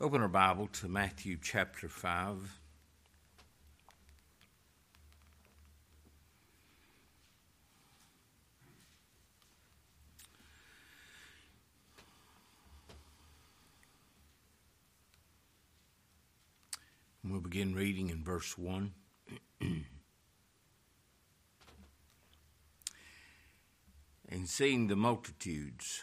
Open our Bible to Matthew chapter 5. We'll begin reading in verse 1. and seeing the multitudes,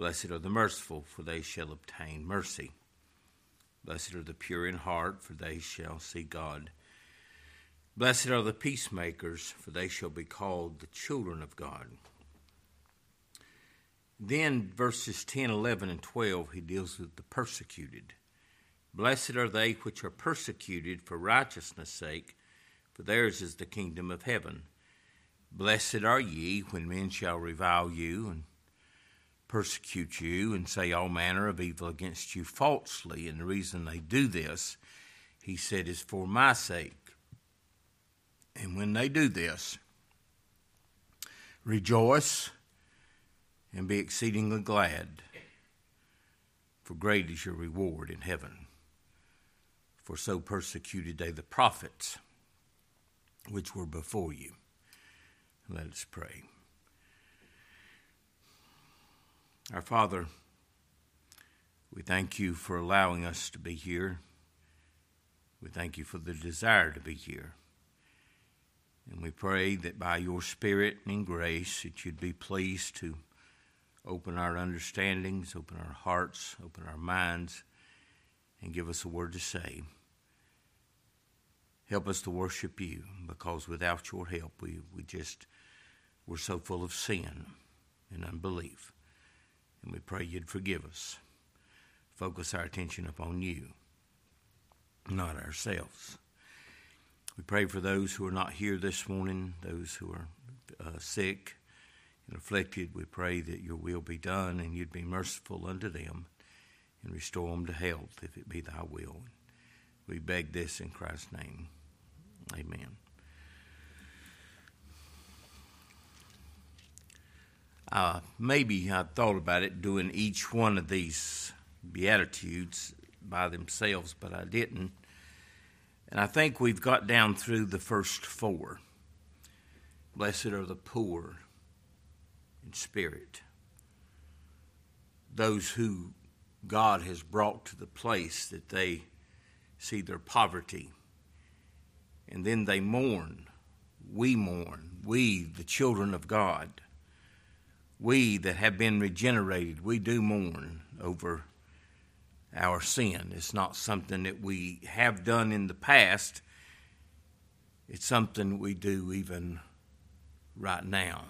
Blessed are the merciful, for they shall obtain mercy. Blessed are the pure in heart, for they shall see God. Blessed are the peacemakers, for they shall be called the children of God. Then, verses 10, 11, and 12, he deals with the persecuted. Blessed are they which are persecuted for righteousness' sake, for theirs is the kingdom of heaven. Blessed are ye when men shall revile you and persecute you and say all manner of evil against you falsely. And the reason they do this, he said, is for my sake. And when they do this, rejoice and be exceedingly glad, for great is your reward in heaven. For so persecuted they the prophets which were before you. Let us pray. Our Father, we thank you for allowing us to be here. We thank you for the desire to be here. And we pray that by your Spirit and grace that you'd be pleased to open our understandings, open our hearts, open our minds, and give us a word to say. Help us to worship you because without your help, we, we just, we're so full of sin and unbelief. And we pray you'd forgive us. Focus our attention upon you, not ourselves. We pray for those who are not here this morning, those who are uh, sick and afflicted. We pray that your will be done and you'd be merciful unto them and restore them to health if it be thy will. We beg this in Christ's name. Amen. Uh, maybe I thought about it doing each one of these Beatitudes by themselves, but I didn't. And I think we've got down through the first four. Blessed are the poor in spirit, those who God has brought to the place that they see their poverty and then they mourn. We mourn. We, the children of God we that have been regenerated, we do mourn over our sin. It's not something that we have done in the past, it's something we do even right now.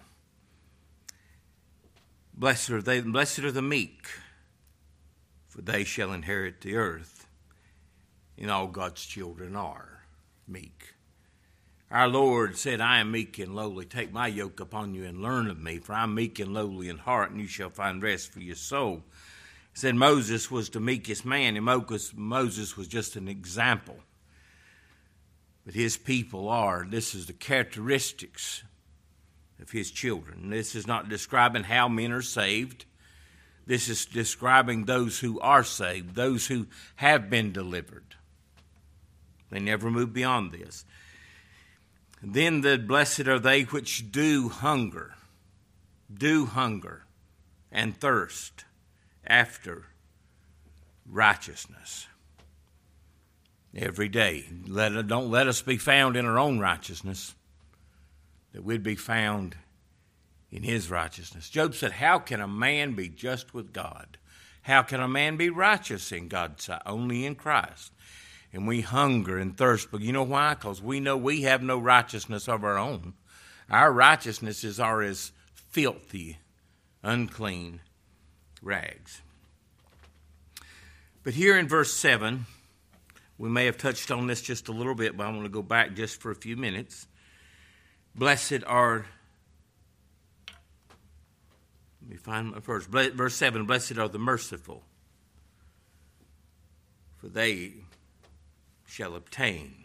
Blessed are they, blessed are the meek, for they shall inherit the earth. And all God's children are meek. Our Lord said, I am meek and lowly. Take my yoke upon you and learn of me, for I am meek and lowly in heart, and you shall find rest for your soul. He said Moses was the meekest man, and Moses was just an example. But his people are, this is the characteristics of his children. This is not describing how men are saved. This is describing those who are saved, those who have been delivered. They never move beyond this. Then the blessed are they which do hunger, do hunger and thirst after righteousness. Every day. Let, don't let us be found in our own righteousness, that we'd be found in his righteousness. Job said, How can a man be just with God? How can a man be righteous in God's sight? Only in Christ and we hunger and thirst. But you know why? Because we know we have no righteousness of our own. Our righteousnesses are as filthy, unclean rags. But here in verse 7, we may have touched on this just a little bit, but I want to go back just for a few minutes. Blessed are, let me find my first, verse 7 Blessed are the merciful, for they shall obtain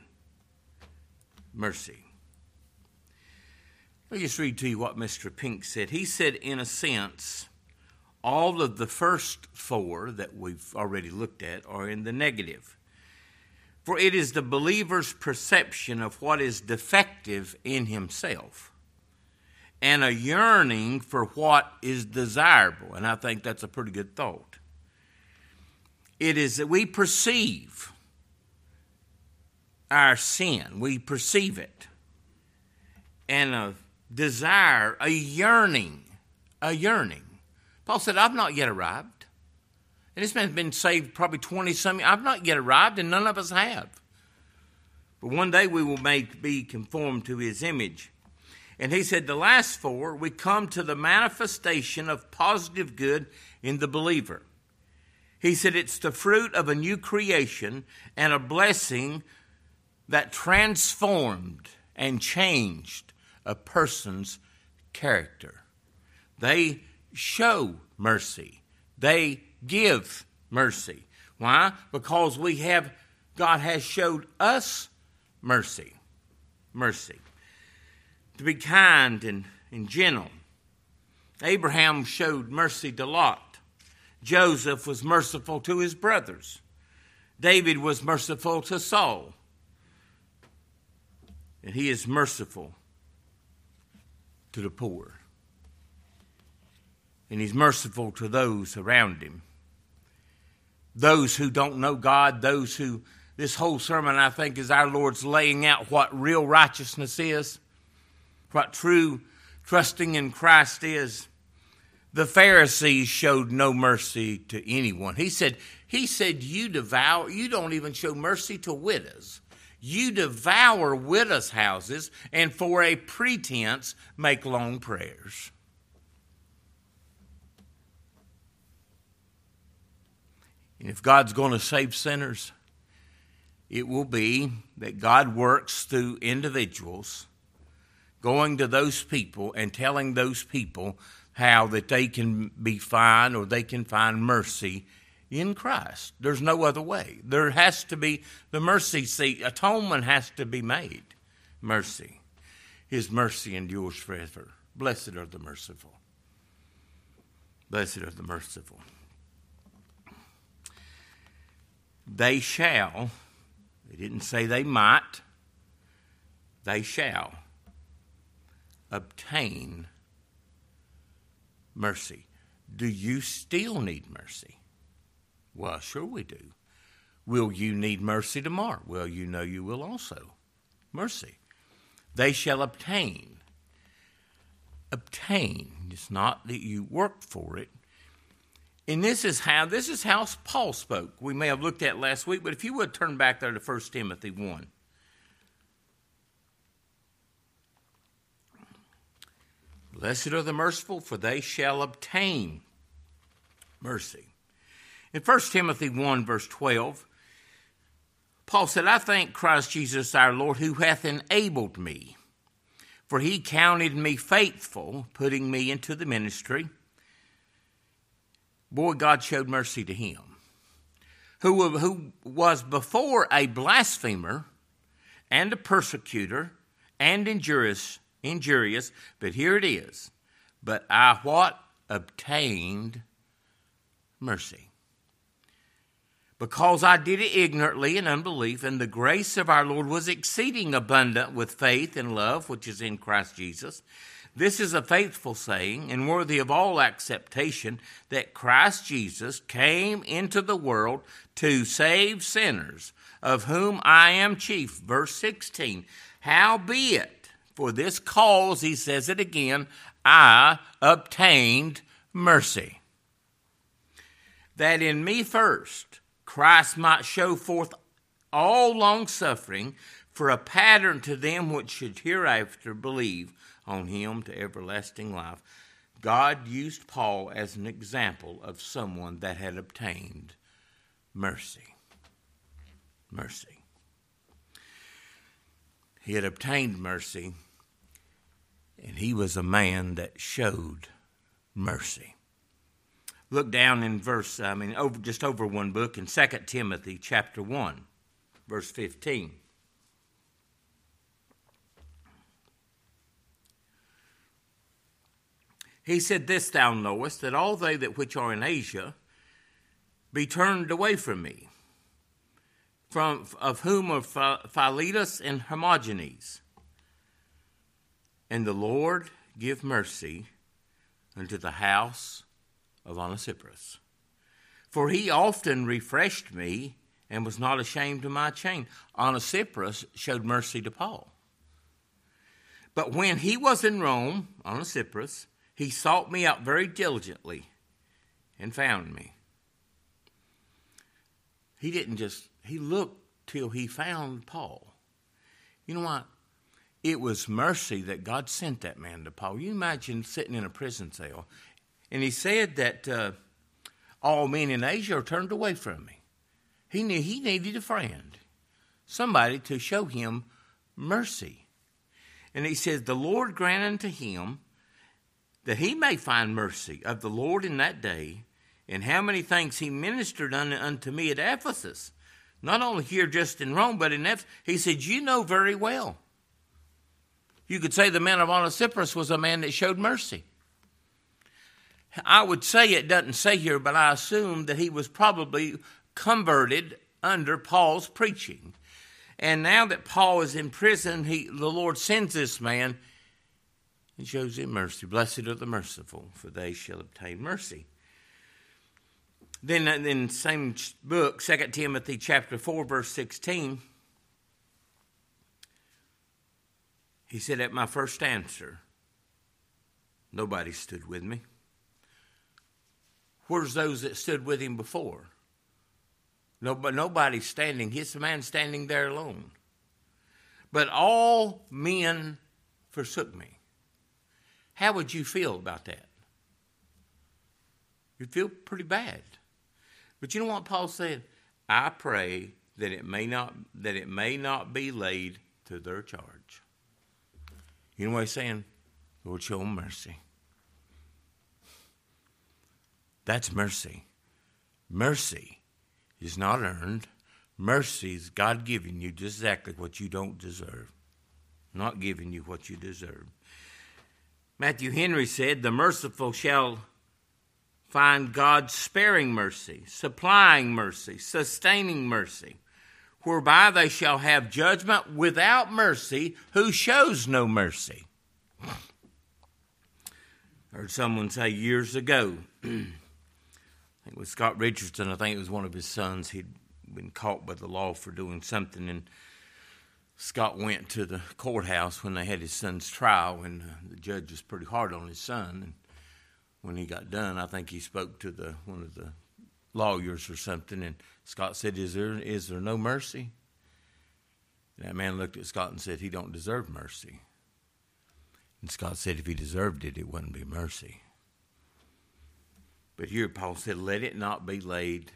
mercy. Let me just read to you what Mr. Pink said. He said, in a sense, all of the first four that we've already looked at are in the negative. For it is the believer's perception of what is defective in himself and a yearning for what is desirable. And I think that's a pretty good thought. It is that we perceive our sin, we perceive it, and a desire, a yearning, a yearning. Paul said, I've not yet arrived. And this man's been saved probably 20 some years. I've not yet arrived, and none of us have. But one day we will make, be conformed to his image. And he said, the last four, we come to the manifestation of positive good in the believer. He said, it's the fruit of a new creation and a blessing that transformed and changed a person's character. They show mercy. They give mercy. Why? Because we have, God has showed us mercy. Mercy. To be kind and, and gentle. Abraham showed mercy to Lot. Joseph was merciful to his brothers. David was merciful to Saul and he is merciful to the poor. And he's merciful to those around him. Those who don't know God, those who, this whole sermon, I think, is our Lord's laying out what real righteousness is, what true trusting in Christ is. The Pharisees showed no mercy to anyone. He said, He said, You devour, you don't even show mercy to widows. You devour widows' houses and for a pretense make long prayers. And if God's going to save sinners, it will be that God works through individuals going to those people and telling those people how that they can be fine or they can find mercy in Christ. There's no other way. There has to be the mercy seat. Atonement has to be made. Mercy. His mercy endures forever. Blessed are the merciful. Blessed are the merciful. They shall, they didn't say they might, they shall obtain mercy. Do you still need mercy? Well, sure we do. Will you need mercy tomorrow? Well, you know you will also. Mercy. They shall obtain. Obtain. It's not that you work for it. And this is how this is how Paul spoke. We may have looked at last week, but if you would turn back there to 1 Timothy 1. Blessed are the merciful, for they shall obtain mercy. In 1 Timothy 1, verse 12, Paul said, I thank Christ Jesus our Lord, who hath enabled me, for he counted me faithful, putting me into the ministry. Boy, God showed mercy to him, who, who was before a blasphemer and a persecutor and injurious, injurious, but here it is. But I what? Obtained mercy because I did it ignorantly in unbelief, and the grace of our Lord was exceeding abundant with faith and love which is in Christ Jesus. This is a faithful saying and worthy of all acceptation that Christ Jesus came into the world to save sinners, of whom I am chief. Verse 16. Howbeit, for this cause, he says it again, I obtained mercy. That in me first, Christ might show forth all long suffering for a pattern to them which should hereafter believe on him to everlasting life. God used Paul as an example of someone that had obtained mercy. Mercy. He had obtained mercy, and he was a man that showed mercy. Look down in verse, I mean, over just over one book in 2 Timothy chapter 1, verse 15. He said, This thou knowest, that all they that which are in Asia be turned away from me, from, of whom are Philetus and Hermogenes. And the Lord give mercy unto the house of Onesiphorus. For he often refreshed me and was not ashamed of my chain. Onesiphorus showed mercy to Paul. But when he was in Rome, Onesiphorus, he sought me out very diligently and found me. He didn't just, he looked till he found Paul. You know what? It was mercy that God sent that man to Paul. You imagine sitting in a prison cell, and he said that uh, all men in Asia are turned away from me. He knew he needed a friend, somebody to show him mercy. And he says, The Lord grant unto him that he may find mercy of the Lord in that day, and how many things he ministered unto me at Ephesus. Not only here just in Rome, but in Ephesus. He said, You know very well. You could say the man of Onesiphorus was a man that showed mercy. I would say it doesn't say here, but I assume that he was probably converted under Paul's preaching. And now that Paul is in prison, he, the Lord sends this man and shows him mercy. Blessed are the merciful, for they shall obtain mercy. Then uh, in the same book, 2 Timothy chapter 4, verse 16, he said, At my first answer, nobody stood with me. Where's those that stood with him before? Nobody, nobody's standing. He's the man standing there alone. But all men forsook me. How would you feel about that? You'd feel pretty bad. But you know what Paul said? I pray that it may not that it may not be laid to their charge. You know what he's saying? Lord, show mercy. That's mercy. Mercy is not earned. Mercy is God giving you just exactly what you don't deserve, not giving you what you deserve. Matthew Henry said, The merciful shall find God sparing mercy, supplying mercy, sustaining mercy, whereby they shall have judgment without mercy who shows no mercy. I heard someone say years ago, It was Scott Richardson, I think it was one of his sons, he'd been caught by the law for doing something, and Scott went to the courthouse when they had his son's trial, and uh, the judge was pretty hard on his son. And when he got done, I think he spoke to the one of the lawyers or something, and Scott said, "Is there is there no mercy?" That man looked at Scott and said, "He don't deserve mercy." And Scott said, "If he deserved it, it wouldn't be mercy." But here Paul said, "Let it not be laid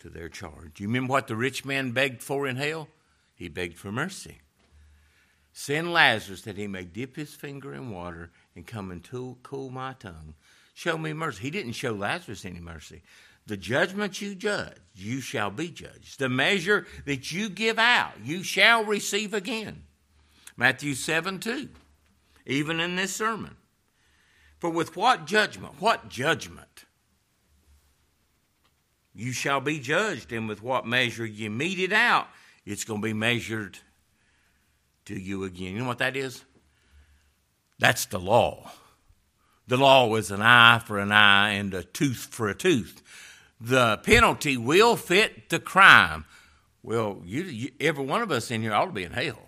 to their charge." You remember what the rich man begged for in hell? He begged for mercy. Send Lazarus that he may dip his finger in water and come and cool my tongue. Show me mercy. He didn't show Lazarus any mercy. The judgment you judge, you shall be judged. The measure that you give out, you shall receive again. Matthew 7 2, even in this sermon. For with what judgment, what judgment? You shall be judged, and with what measure you mete it out, it's going to be measured to you again. You know what that is? That's the law. The law is an eye for an eye and a tooth for a tooth. The penalty will fit the crime. Well, you, you, every one of us in here ought to be in hell.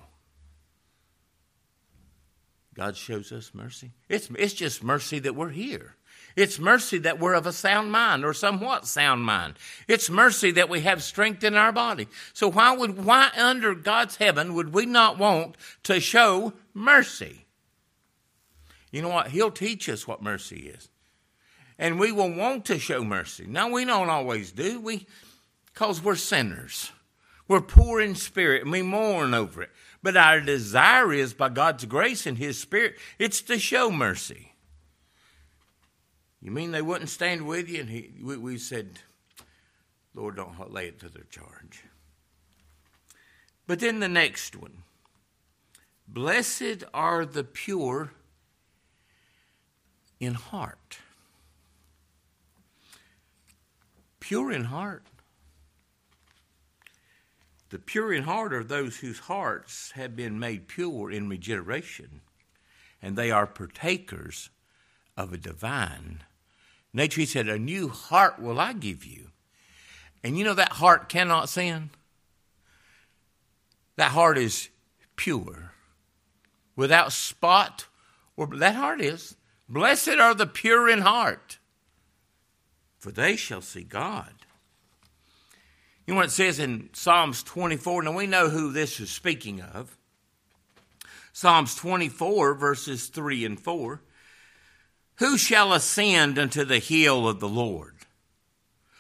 God shows us mercy. It's, it's just mercy that we're here. It's mercy that we're of a sound mind or somewhat sound mind. It's mercy that we have strength in our body. So why would why under God's heaven would we not want to show mercy? You know what? He'll teach us what mercy is. And we will want to show mercy. Now we don't always do. We Because we're sinners. We're poor in spirit and we mourn over it. But our desire is, by God's grace and His Spirit, it's to show mercy. You mean they wouldn't stand with you? And he, we, we said, Lord, don't lay it to their charge. But then the next one Blessed are the pure in heart. Pure in heart. The pure in heart are those whose hearts have been made pure in regeneration, and they are partakers of a divine nature. He said, A new heart will I give you. And you know that heart cannot sin. That heart is pure, without spot, or that heart is. Blessed are the pure in heart, for they shall see God. You know what it says in Psalms 24? Now we know who this is speaking of. Psalms 24, verses 3 and 4. Who shall ascend unto the hill of the Lord?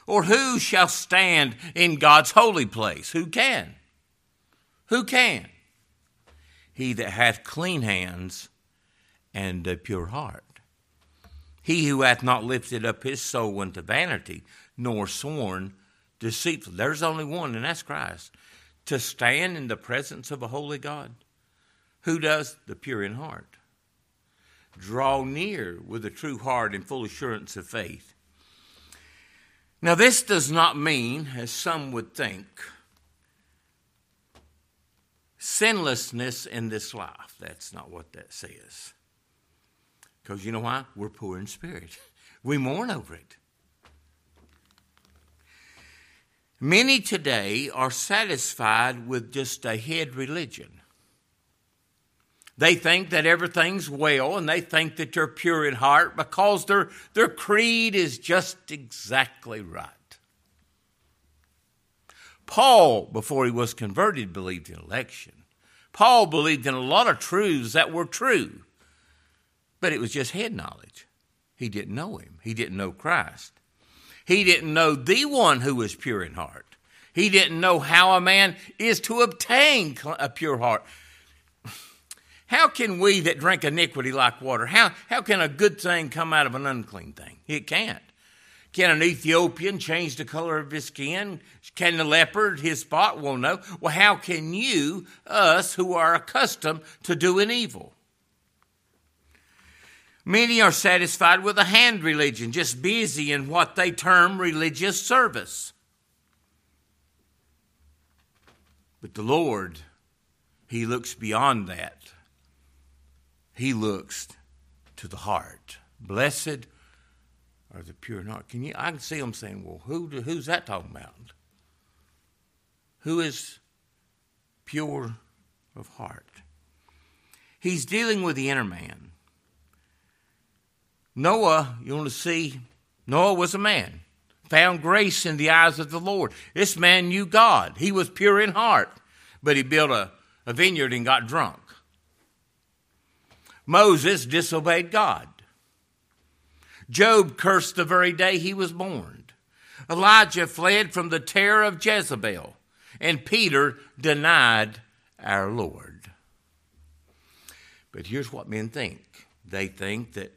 Or who shall stand in God's holy place? Who can? Who can? He that hath clean hands and a pure heart. He who hath not lifted up his soul unto vanity, nor sworn deceitfully. There's only one, and that's Christ. To stand in the presence of a holy God. Who does? The pure in heart. Draw near with a true heart and full assurance of faith. Now, this does not mean, as some would think, sinlessness in this life. That's not what that says. Because you know why? We're poor in spirit. We mourn over it. Many today are satisfied with just a head religion. They think that everything's well and they think that they're pure in heart because their, their creed is just exactly right. Paul, before he was converted, believed in election. Paul believed in a lot of truths that were true, but it was just head knowledge. He didn't know him, he didn't know Christ. He didn't know the one who was pure in heart. He didn't know how a man is to obtain a pure heart. How can we that drink iniquity like water, how, how can a good thing come out of an unclean thing? It can't. Can an Ethiopian change the color of his skin? Can the leopard his spot? Well, no. Well, how can you, us who are accustomed to doing evil? Many are satisfied with a hand religion, just busy in what they term religious service. But the Lord, He looks beyond that. He looks to the heart. Blessed are the pure in heart. Can you? I can see them saying, "Well, who? Who's that talking about? Who is pure of heart?" He's dealing with the inner man. Noah, you want to see, Noah was a man, found grace in the eyes of the Lord. This man knew God. He was pure in heart, but he built a, a vineyard and got drunk. Moses disobeyed God. Job cursed the very day he was born. Elijah fled from the terror of Jezebel, and Peter denied our Lord. But here's what men think they think that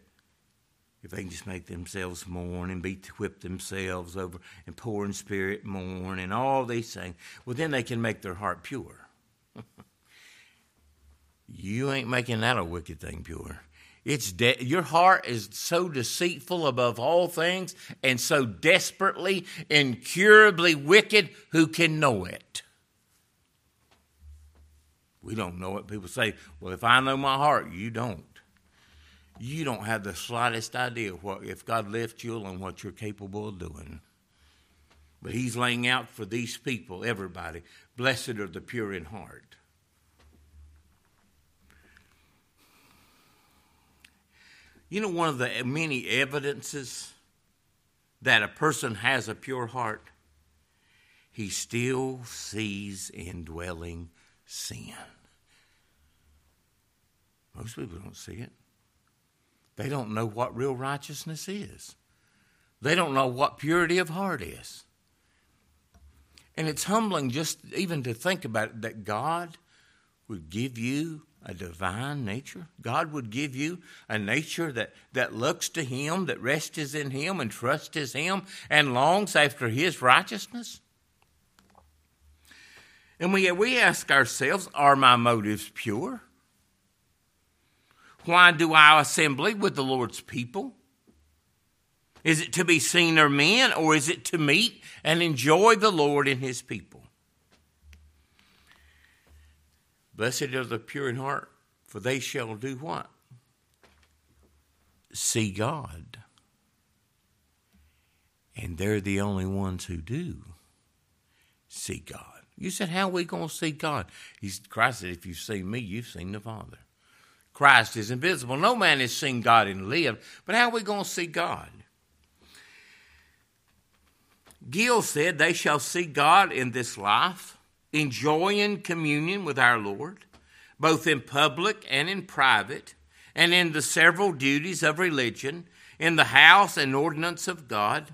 if they can just make themselves mourn and beat whip themselves over and poor in spirit mourn and all these things, well, then they can make their heart pure. you ain't making that a wicked thing pure. It's de- your heart is so deceitful above all things and so desperately, incurably wicked, who can know it? We don't know it. People say, well, if I know my heart, you don't you don't have the slightest idea what if God left you and what you're capable of doing. But He's laying out for these people, everybody, blessed are the pure in heart. You know, one of the many evidences that a person has a pure heart, he still sees indwelling sin. Most people don't see it. They don't know what real righteousness is. They don't know what purity of heart is. And it's humbling just even to think about it, that God would give you a divine nature. God would give you a nature that, that looks to Him, that rests in Him and trusts Him and longs after His righteousness. And we, we ask ourselves, are my motives pure? Why do I assembly with the Lord's people? Is it to be seen or men, or is it to meet and enjoy the Lord and his people? Blessed are the pure in heart, for they shall do what? See God. And they're the only ones who do see God. You said, How are we going to see God? He's, Christ said, If you've seen me, you've seen the Father. Christ is invisible. No man has seen God and lived, but how are we going to see God? Gill said, They shall see God in this life, enjoying communion with our Lord, both in public and in private, and in the several duties of religion, in the house and ordinance of God,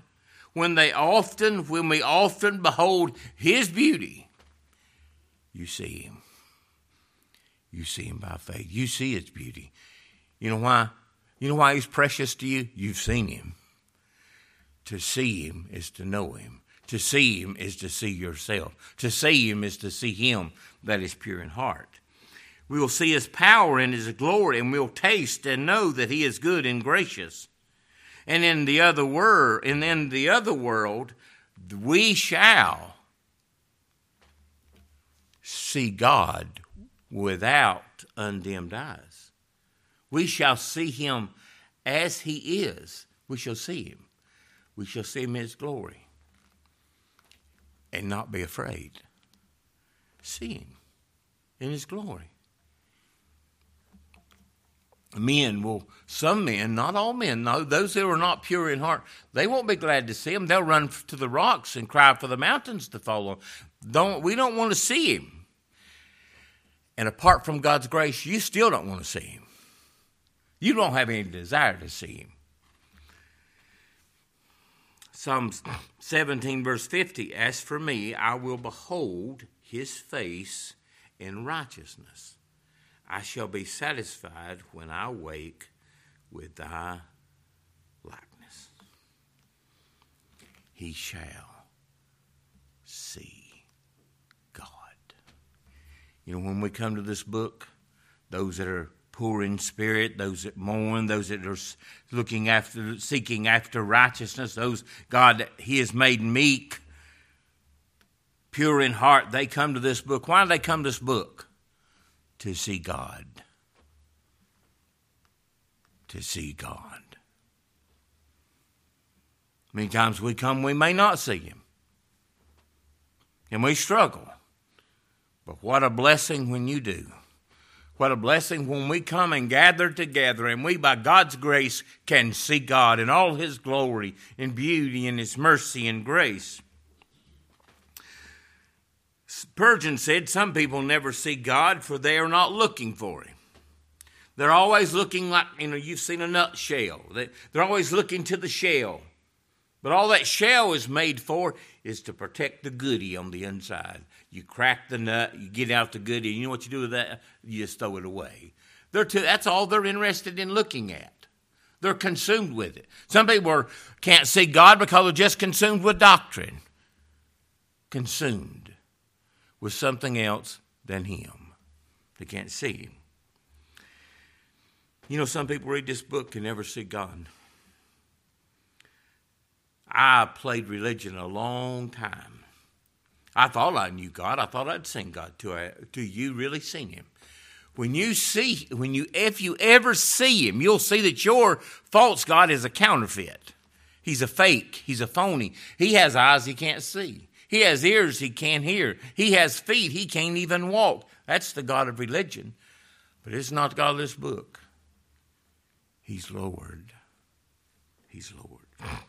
when they often, when we often behold His beauty, you see Him. You see Him by faith. You see His beauty. You know why? You know why He's precious to you? You've seen Him. To see him is to know him. To see him is to see yourself. To see him is to see him that is pure in heart. We will see his power and his glory, and we'll taste and know that he is good and gracious. And in the other world, and in the other world, we shall see God without undimmed eyes. We shall see him as he is. We shall see him we shall see him in his glory and not be afraid. See him in his glory. Men will, some men, not all men, those who are not pure in heart, they won't be glad to see him. They'll run to the rocks and cry for the mountains to follow. Don't, we don't want to see him. And apart from God's grace, you still don't want to see him. You don't have any desire to see him. Psalms 17, verse 50 As for me, I will behold his face in righteousness. I shall be satisfied when I wake with thy likeness. He shall see God. You know, when we come to this book, those that are poor in spirit, those that mourn, those that are looking after, seeking after righteousness, those God He has made meek, pure in heart. They come to this book. Why do they come to this book? To see God. To see God. Many times we come, we may not see Him, and we struggle. But what a blessing when you do. What a blessing when we come and gather together and we, by God's grace, can see God in all His glory and beauty and His mercy and grace. Spurgeon said, Some people never see God for they are not looking for Him. They're always looking like, you know, you've seen a nutshell. They're always looking to the shell. But all that shell is made for is to protect the goody on the inside. You crack the nut, you get out the goody. You know what you do with that? You just throw it away. They're too, that's all they're interested in looking at. They're consumed with it. Some people are, can't see God because they're just consumed with doctrine, consumed with something else than Him. They can't see Him. You know, some people read this book and never see God. I played religion a long time. I thought I knew God. I thought I'd seen God. Do, I, to you really seen Him? When you see, when you, if you ever see Him, you'll see that your false God is a counterfeit. He's a fake. He's a phony. He has eyes he can't see. He has ears he can't hear. He has feet he can't even walk. That's the God of religion. But it's not God of this book. He's Lord. He's Lord.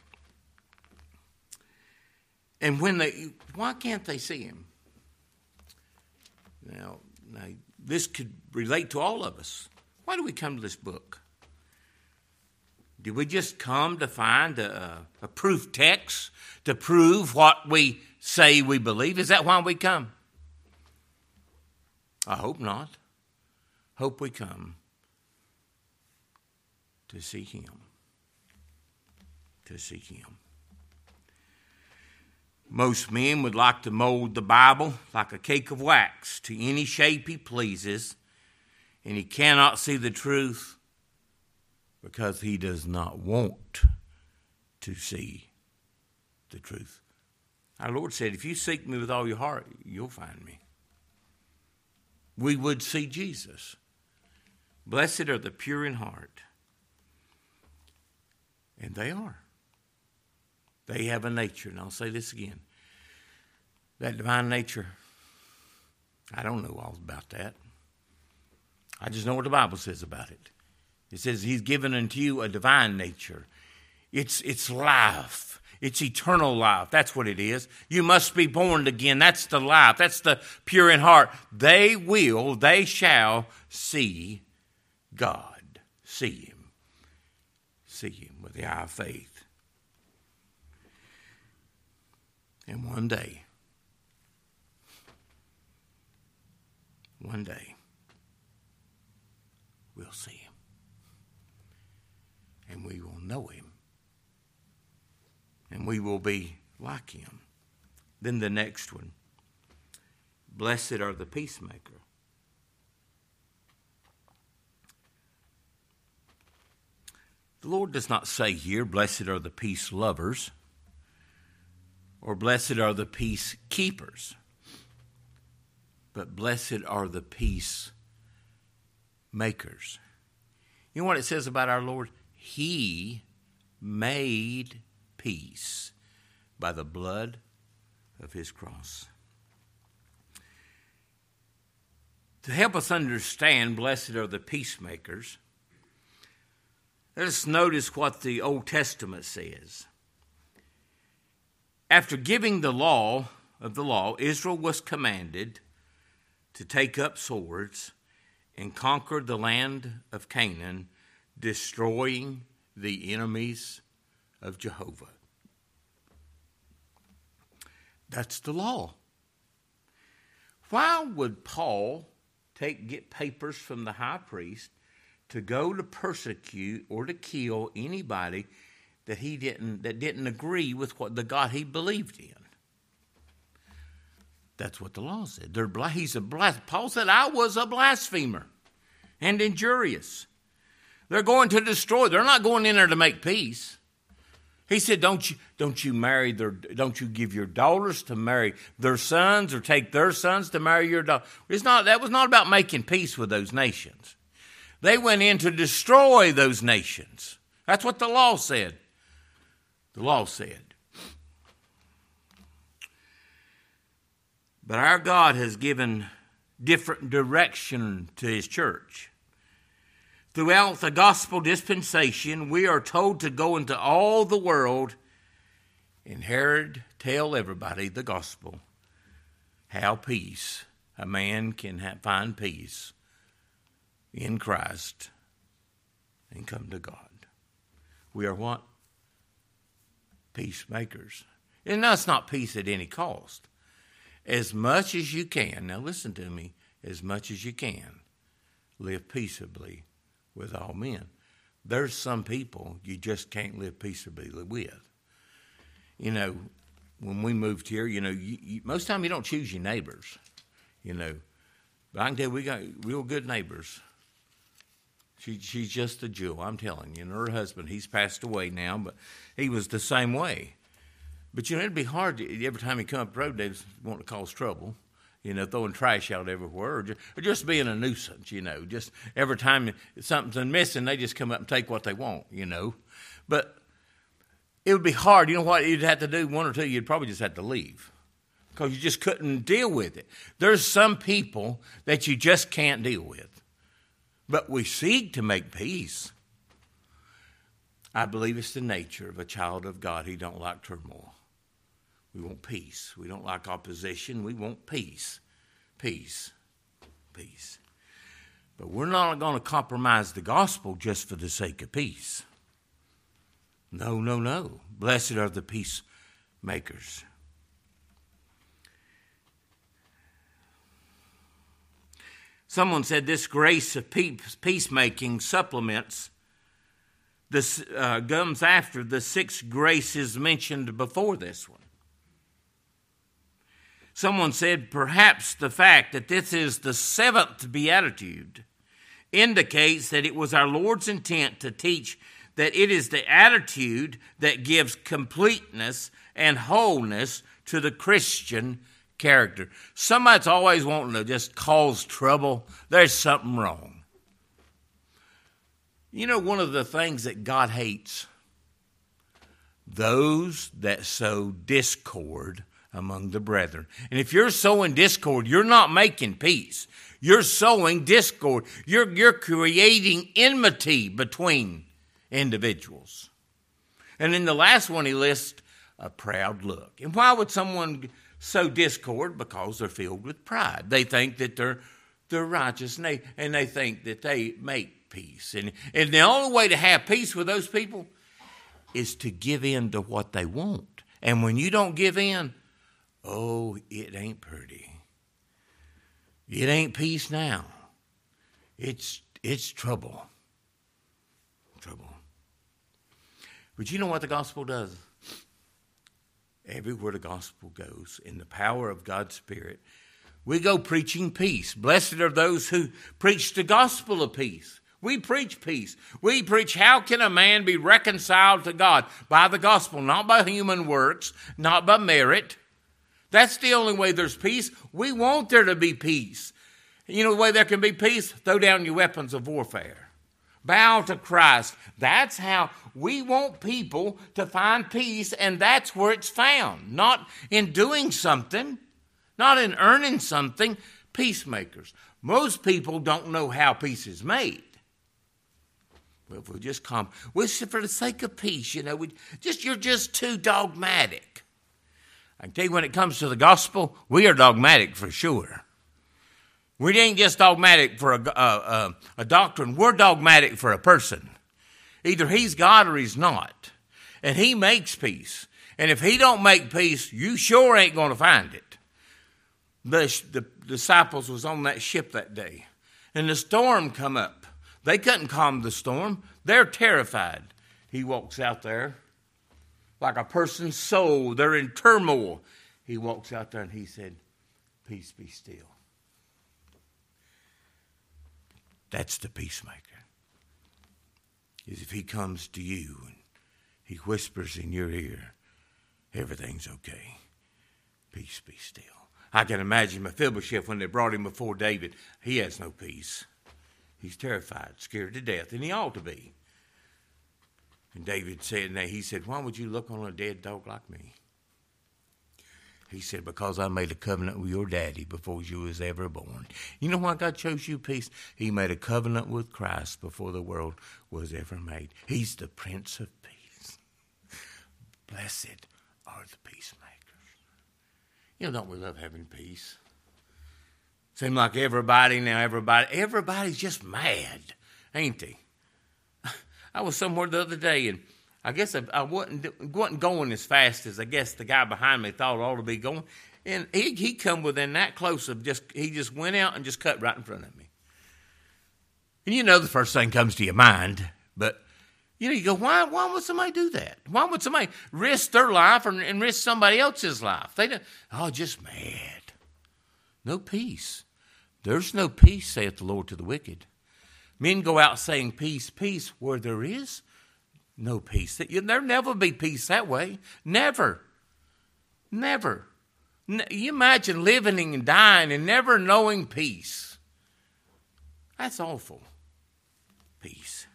And when they, why can't they see him? Now, now, this could relate to all of us. Why do we come to this book? Do we just come to find a, a proof text to prove what we say we believe? Is that why we come? I hope not. Hope we come to see Him. To see Him. Most men would like to mold the Bible like a cake of wax to any shape he pleases, and he cannot see the truth because he does not want to see the truth. Our Lord said, If you seek me with all your heart, you'll find me. We would see Jesus. Blessed are the pure in heart. And they are. They have a nature. And I'll say this again that divine nature, I don't know all about that. I just know what the Bible says about it. It says he's given unto you a divine nature. It's, it's life. It's eternal life. That's what it is. You must be born again. That's the life. That's the pure in heart. They will, they shall see God. See Him. See Him with the eye of faith. And one day, one day, we'll see Him and we will know him. And we will be like him. Then the next one Blessed are the peacemaker. The Lord does not say here, Blessed are the peace lovers, or Blessed are the peace keepers, but Blessed are the peace makers. You know what it says about our Lord? He made peace by the blood of his cross. To help us understand, blessed are the peacemakers, let us notice what the Old Testament says. After giving the law of the law, Israel was commanded to take up swords and conquer the land of Canaan destroying the enemies of Jehovah. That's the law. Why would Paul take get papers from the high priest to go to persecute or to kill anybody that he didn't that didn't agree with what the God he believed in? That's what the law said. They're, he's a blas- Paul said, "I was a blasphemer and injurious." They're going to destroy. They're not going in there to make peace. He said, "Don't you don't you marry their don't you give your daughters to marry their sons or take their sons to marry your daughter?" It's not that was not about making peace with those nations. They went in to destroy those nations. That's what the law said. The law said. But our God has given different direction to his church. Throughout the gospel dispensation, we are told to go into all the world and Herod tell everybody the gospel. How peace, a man can have, find peace in Christ and come to God. We are what? Peacemakers. And that's not peace at any cost. As much as you can, now listen to me, as much as you can, live peaceably with all men. There's some people you just can't live peaceably with. You know, when we moved here, you know, you, you, most time you don't choose your neighbors, you know. But I can tell you, we got real good neighbors. She, she's just a jewel, I'm telling you. And her husband, he's passed away now, but he was the same way. But you know, it'd be hard to, every time he come up the road, they want to cause trouble you know, throwing trash out everywhere, or just, or just, being a nuisance, you know. Just every time something's missing, they just come up and take what they want, you know. But it would be hard. You know what you'd have to do? One or two, you'd probably just have to leave because you just couldn't deal with it. There's some people that you just can't deal with. But we seek to make peace. I believe it's the nature of a child of God. He don't like turmoil. We want peace. We don't like opposition. We want peace. Peace. Peace. But we're not going to compromise the gospel just for the sake of peace. No, no, no. Blessed are the peacemakers. Someone said this grace of peacemaking supplements this uh, comes after the six graces mentioned before this one. Someone said perhaps the fact that this is the seventh beatitude indicates that it was our Lord's intent to teach that it is the attitude that gives completeness and wholeness to the Christian character. Somebody's always wanting to just cause trouble. There's something wrong. You know, one of the things that God hates? Those that sow discord among the brethren. And if you're sowing discord, you're not making peace. You're sowing discord. You're, you're creating enmity between individuals. And in the last one, he lists a proud look. And why would someone sow discord? Because they're filled with pride. They think that they're, they're righteous and they, and they think that they make peace. And, and the only way to have peace with those people is to give in to what they want. And when you don't give in, oh, it ain't pretty. It ain't peace now. It's it's trouble. Trouble. But you know what the gospel does? Everywhere the gospel goes, in the power of God's Spirit, we go preaching peace. Blessed are those who preach the gospel of peace. We preach peace. We preach how can a man be reconciled to God? By the gospel, not by human works, not by merit. That's the only way there's peace. We want there to be peace. You know the way there can be peace? Throw down your weapons of warfare. Bow to Christ. That's how we want people to find peace, and that's where it's found. Not in doing something, not in earning something. Peacemakers. Most people don't know how peace is made. Well, if we just come, well, for the sake of peace, you know, we just you're just too dogmatic. I can tell you when it comes to the gospel, we are dogmatic for sure. We ain't just dogmatic for a, a, a, doctrine, we're dogmatic for a person. Either he's God or he's not. And he makes peace. And if he don't make peace, you sure ain't going to find it. The, the disciples was on that ship that day, and the storm come up. They couldn't calm the storm. They're terrified. He walks out there like a person's soul. They're in turmoil. He walks out there and he said, Peace be still. That's the peacemaker. Is if he comes to you and he whispers in your ear, everything's okay. Peace be still. I can imagine Mephibosheth when they brought him before David. He has no peace. He's terrified, scared to death, and he ought to be. And David said, and he said, Why would you look on a dead dog like me? He said, Because I made a covenant with your daddy before you was ever born. You know why God chose you peace? He made a covenant with Christ before the world was ever made. He's the Prince of Peace. Blessed are the peacemakers. You know, don't we love having peace? Seem like everybody now, everybody, everybody's just mad, ain't they? I was somewhere the other day, and I guess I, I wasn't wasn't going as fast as I guess the guy behind me thought I ought to be going, and he he come within that close of just he just went out and just cut right in front of me. And you know the first thing comes to your mind, but you know you go why why would somebody do that? Why would somebody risk their life and, and risk somebody else's life? They don't. Oh, just mad. No peace. There's no peace, saith the Lord to the wicked. Men go out saying peace, peace, where there is no peace. There'll never be peace that way. Never. Never. You imagine living and dying and never knowing peace. That's awful. Peace.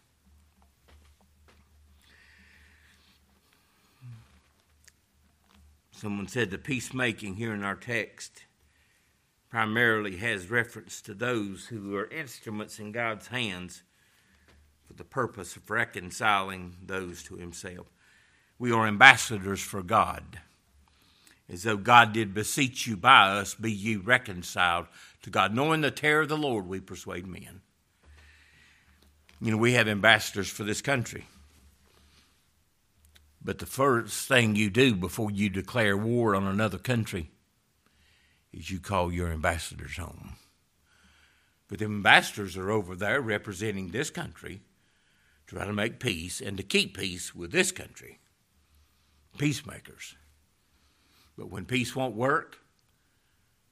Someone said the peacemaking here in our text primarily has reference to those who are instruments in God's hands for the purpose of reconciling those to Himself. We are ambassadors for God. As though God did beseech you by us, be ye reconciled to God. Knowing the terror of the Lord, we persuade men. You know, we have ambassadors for this country. But the first thing you do before you declare war on another country is you call your ambassadors home. But the ambassadors are over there representing this country, trying to make peace and to keep peace with this country. Peacemakers. But when peace won't work,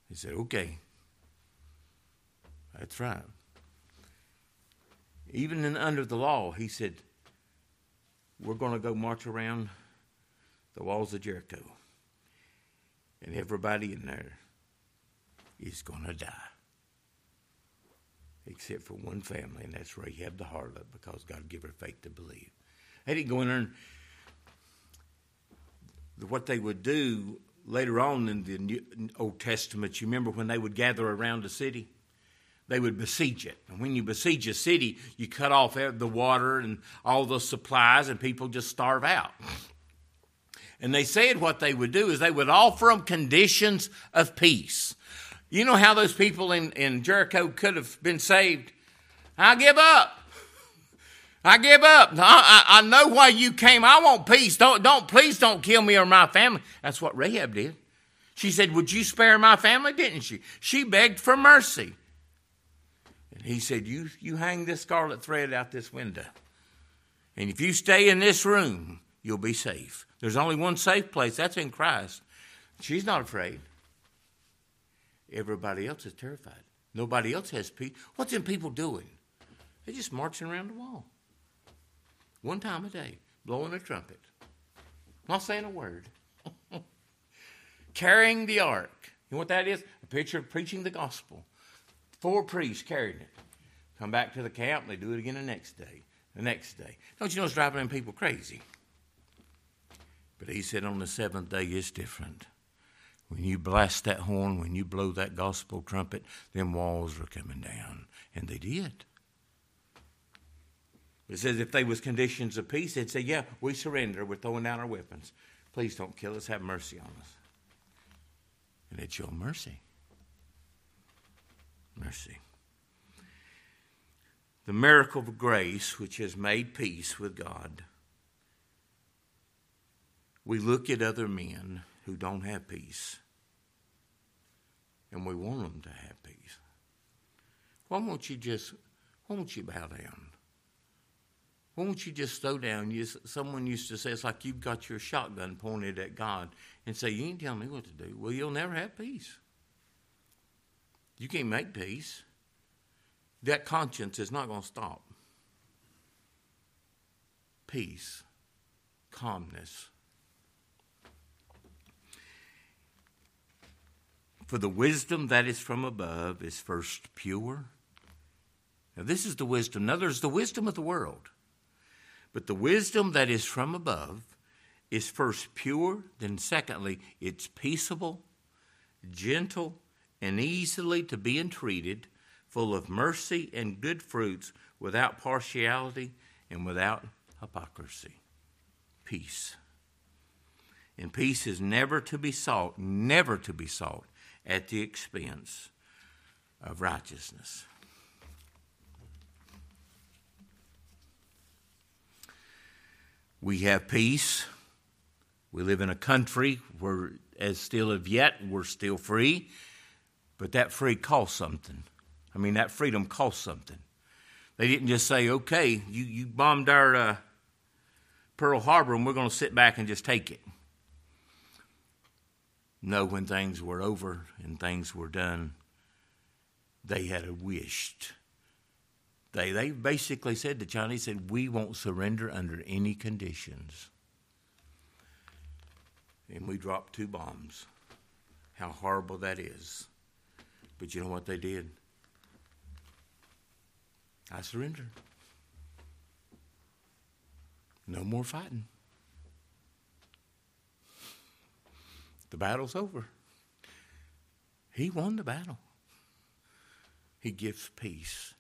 he said, okay, that's right. Even in, under the law, he said, we're going to go march around the walls of Jericho. And everybody in there is going to die. Except for one family, and that's Rahab the harlot, because God gave her faith to believe. They didn't go in there and what they would do later on in the New, Old Testament, you remember when they would gather around a city? They would besiege it. And when you besiege a city, you cut off the water and all the supplies, and people just starve out. And they said what they would do is they would offer them conditions of peace. You know how those people in, in Jericho could have been saved? I give up. I give up. I, I, I, know why you came. I want peace. Don't, don't, please don't kill me or my family. That's what Rahab did. She said, Would you spare my family? Didn't she? She begged for mercy. And he said, You, you hang this scarlet thread out this window. And if you stay in this room, you'll be safe. There's only one safe place, that's in Christ. She's not afraid. Everybody else is terrified. Nobody else has peace. What's them people doing? They're just marching around the wall. One time a day, blowing a trumpet. Not saying a word. Carrying the ark. You know what that is? A picture of preaching the gospel. Four priests carrying it. Come back to the camp, and they do it again the next day. The next day. Don't you know it's driving them people crazy? But he said on the seventh day it's different. When you blast that horn, when you blow that gospel trumpet, them walls are coming down. And they did. It says if they was conditions of peace, they'd say, yeah, we surrender. We're throwing down our weapons. Please don't kill us. Have mercy on us. And it's your mercy. Mercy. The miracle of grace, which has made peace with God we look at other men who don't have peace and we want them to have peace. Why won't you just, why won't you bow down? Why won't you just slow down? You, someone used to say it's like you've got your shotgun pointed at God and say, You ain't telling me what to do. Well, you'll never have peace. You can't make peace. That conscience is not going to stop. Peace, calmness, For the wisdom that is from above is first pure. Now, this is the wisdom. Now, there's the wisdom of the world. But the wisdom that is from above is first pure, then, secondly, it's peaceable, gentle, and easily to be entreated, full of mercy and good fruits, without partiality and without hypocrisy. Peace. And peace is never to be sought, never to be sought at the expense of righteousness. We have peace. We live in a country where, as still of yet, we're still free, but that free costs something. I mean, that freedom costs something. They didn't just say, okay, you, you bombed our uh, Pearl Harbor and we're going to sit back and just take it know when things were over and things were done, they had wished. They, they basically said, the Chinese said, we won't surrender under any conditions. And we dropped two bombs. How horrible that is. But you know what they did? I surrender. No more fighting. The battle's over. He won the battle. He gives peace,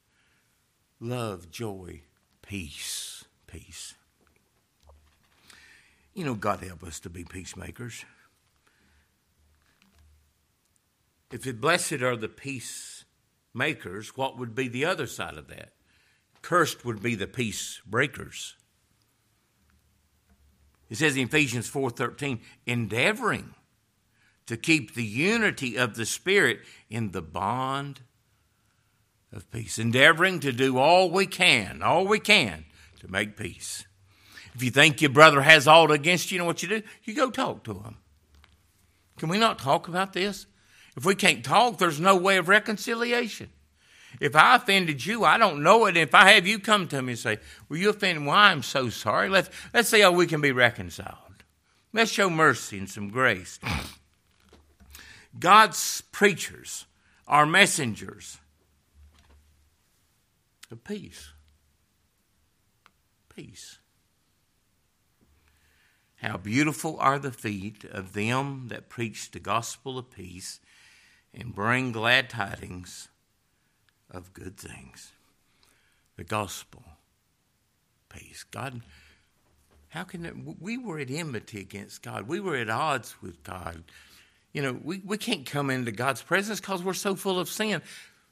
love, joy, peace, peace. You know, God help us to be peacemakers. If it blessed are the peacemakers, what would be the other side of that? Cursed would be the peace breakers. It says in Ephesians 4:13, endeavoring to keep the unity of the Spirit in the bond of peace, endeavoring to do all we can, all we can to make peace. If you think your brother has aught against you, you know what you do? You go talk to him. Can we not talk about this? If we can't talk, there's no way of reconciliation. If I offended you, I don't know it. If I have you come to me and say, Well, you offended Well, I'm so sorry. Let's, let's see how we can be reconciled. Let's show mercy and some grace. God's preachers are messengers of peace. Peace. How beautiful are the feet of them that preach the gospel of peace and bring glad tidings of good things. The gospel, peace. God, how can it, we were at enmity against God? We were at odds with God. You know, we, we can't come into God's presence because we're so full of sin.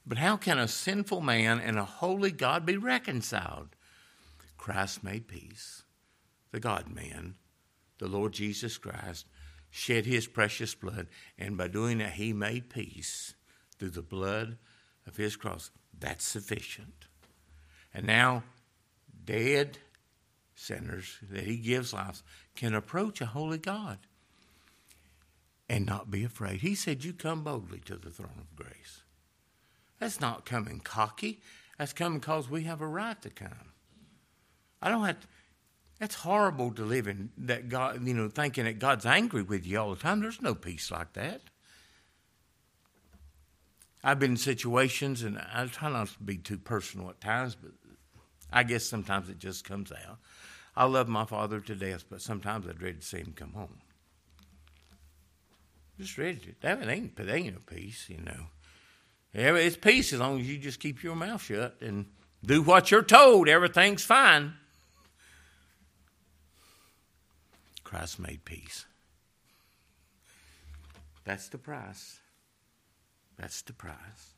But how can a sinful man and a holy God be reconciled? Christ made peace. The God man the Lord Jesus Christ shed his precious blood, and by doing that, he made peace through the blood of his cross. That's sufficient. And now, dead sinners that he gives life can approach a holy God and not be afraid. He said, You come boldly to the throne of grace. That's not coming cocky. That's coming because we have a right to come. I don't have to, that's horrible to live in that God, you know, thinking that God's angry with you all the time. There's no peace like that. I've been in situations, and I try not to be too personal at times, but I guess sometimes it just comes out. I love my father to death, but sometimes I dread to see him come home. Just ready to. That ain't, that ain't no peace, you know. Yeah, it's peace as long as you just keep your mouth shut and do what you're told. Everything's fine. Christ made peace. That's the price. That's the price.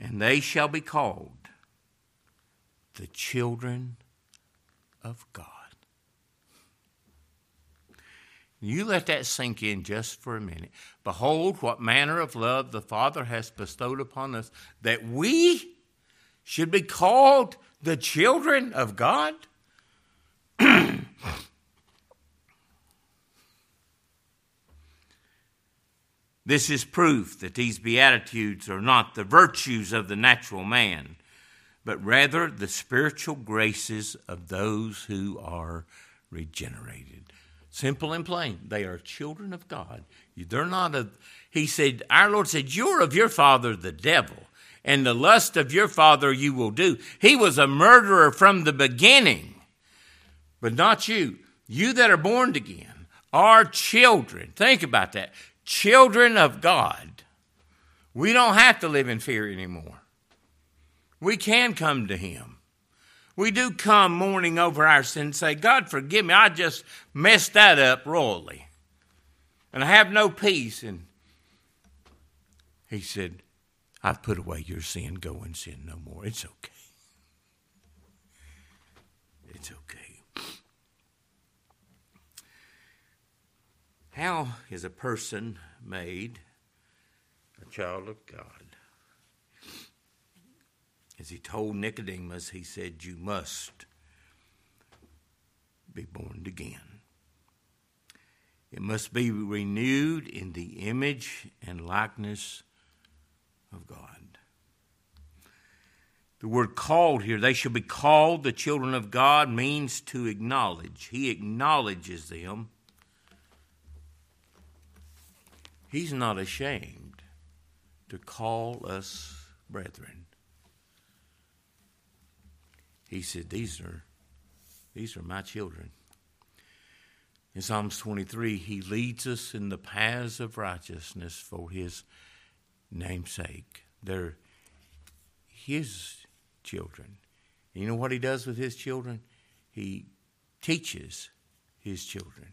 And they shall be called the children of God. You let that sink in just for a minute. Behold, what manner of love the Father has bestowed upon us, that we should be called the children of God. This is proof that these Beatitudes are not the virtues of the natural man, but rather the spiritual graces of those who are regenerated. Simple and plain. They are children of God. They're not a, he said, our Lord said, You're of your father, the devil, and the lust of your father you will do. He was a murderer from the beginning, but not you. You that are born again are children. Think about that children of God, we don't have to live in fear anymore. We can come to Him. We do come mourning over our sin and say, God, forgive me. I just messed that up royally. And I have no peace. And He said, I've put away your sin. Go and sin no more. It's okay. It's okay. How is a person made a child of God? As he told Nicodemus, he said, You must be born again. It must be renewed in the image and likeness of God. The word called here, they shall be called the children of God, means to acknowledge. He acknowledges them He's not ashamed to call us brethren. He said, These are these are my children. In Psalms 23, he leads us in the paths of righteousness for his namesake. They're his children. You know what he does with his children? He teaches his children.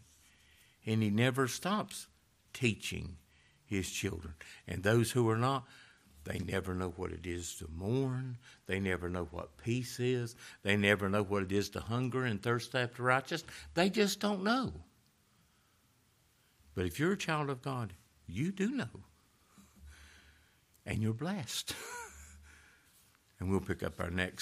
And he never stops teaching his children. And those who are not, they never know what it is to mourn. They never know what peace is. They never know what it is to hunger and thirst after righteousness. They just don't know. But if you're a child of God, you do know. And you're blessed. and we'll pick up our next.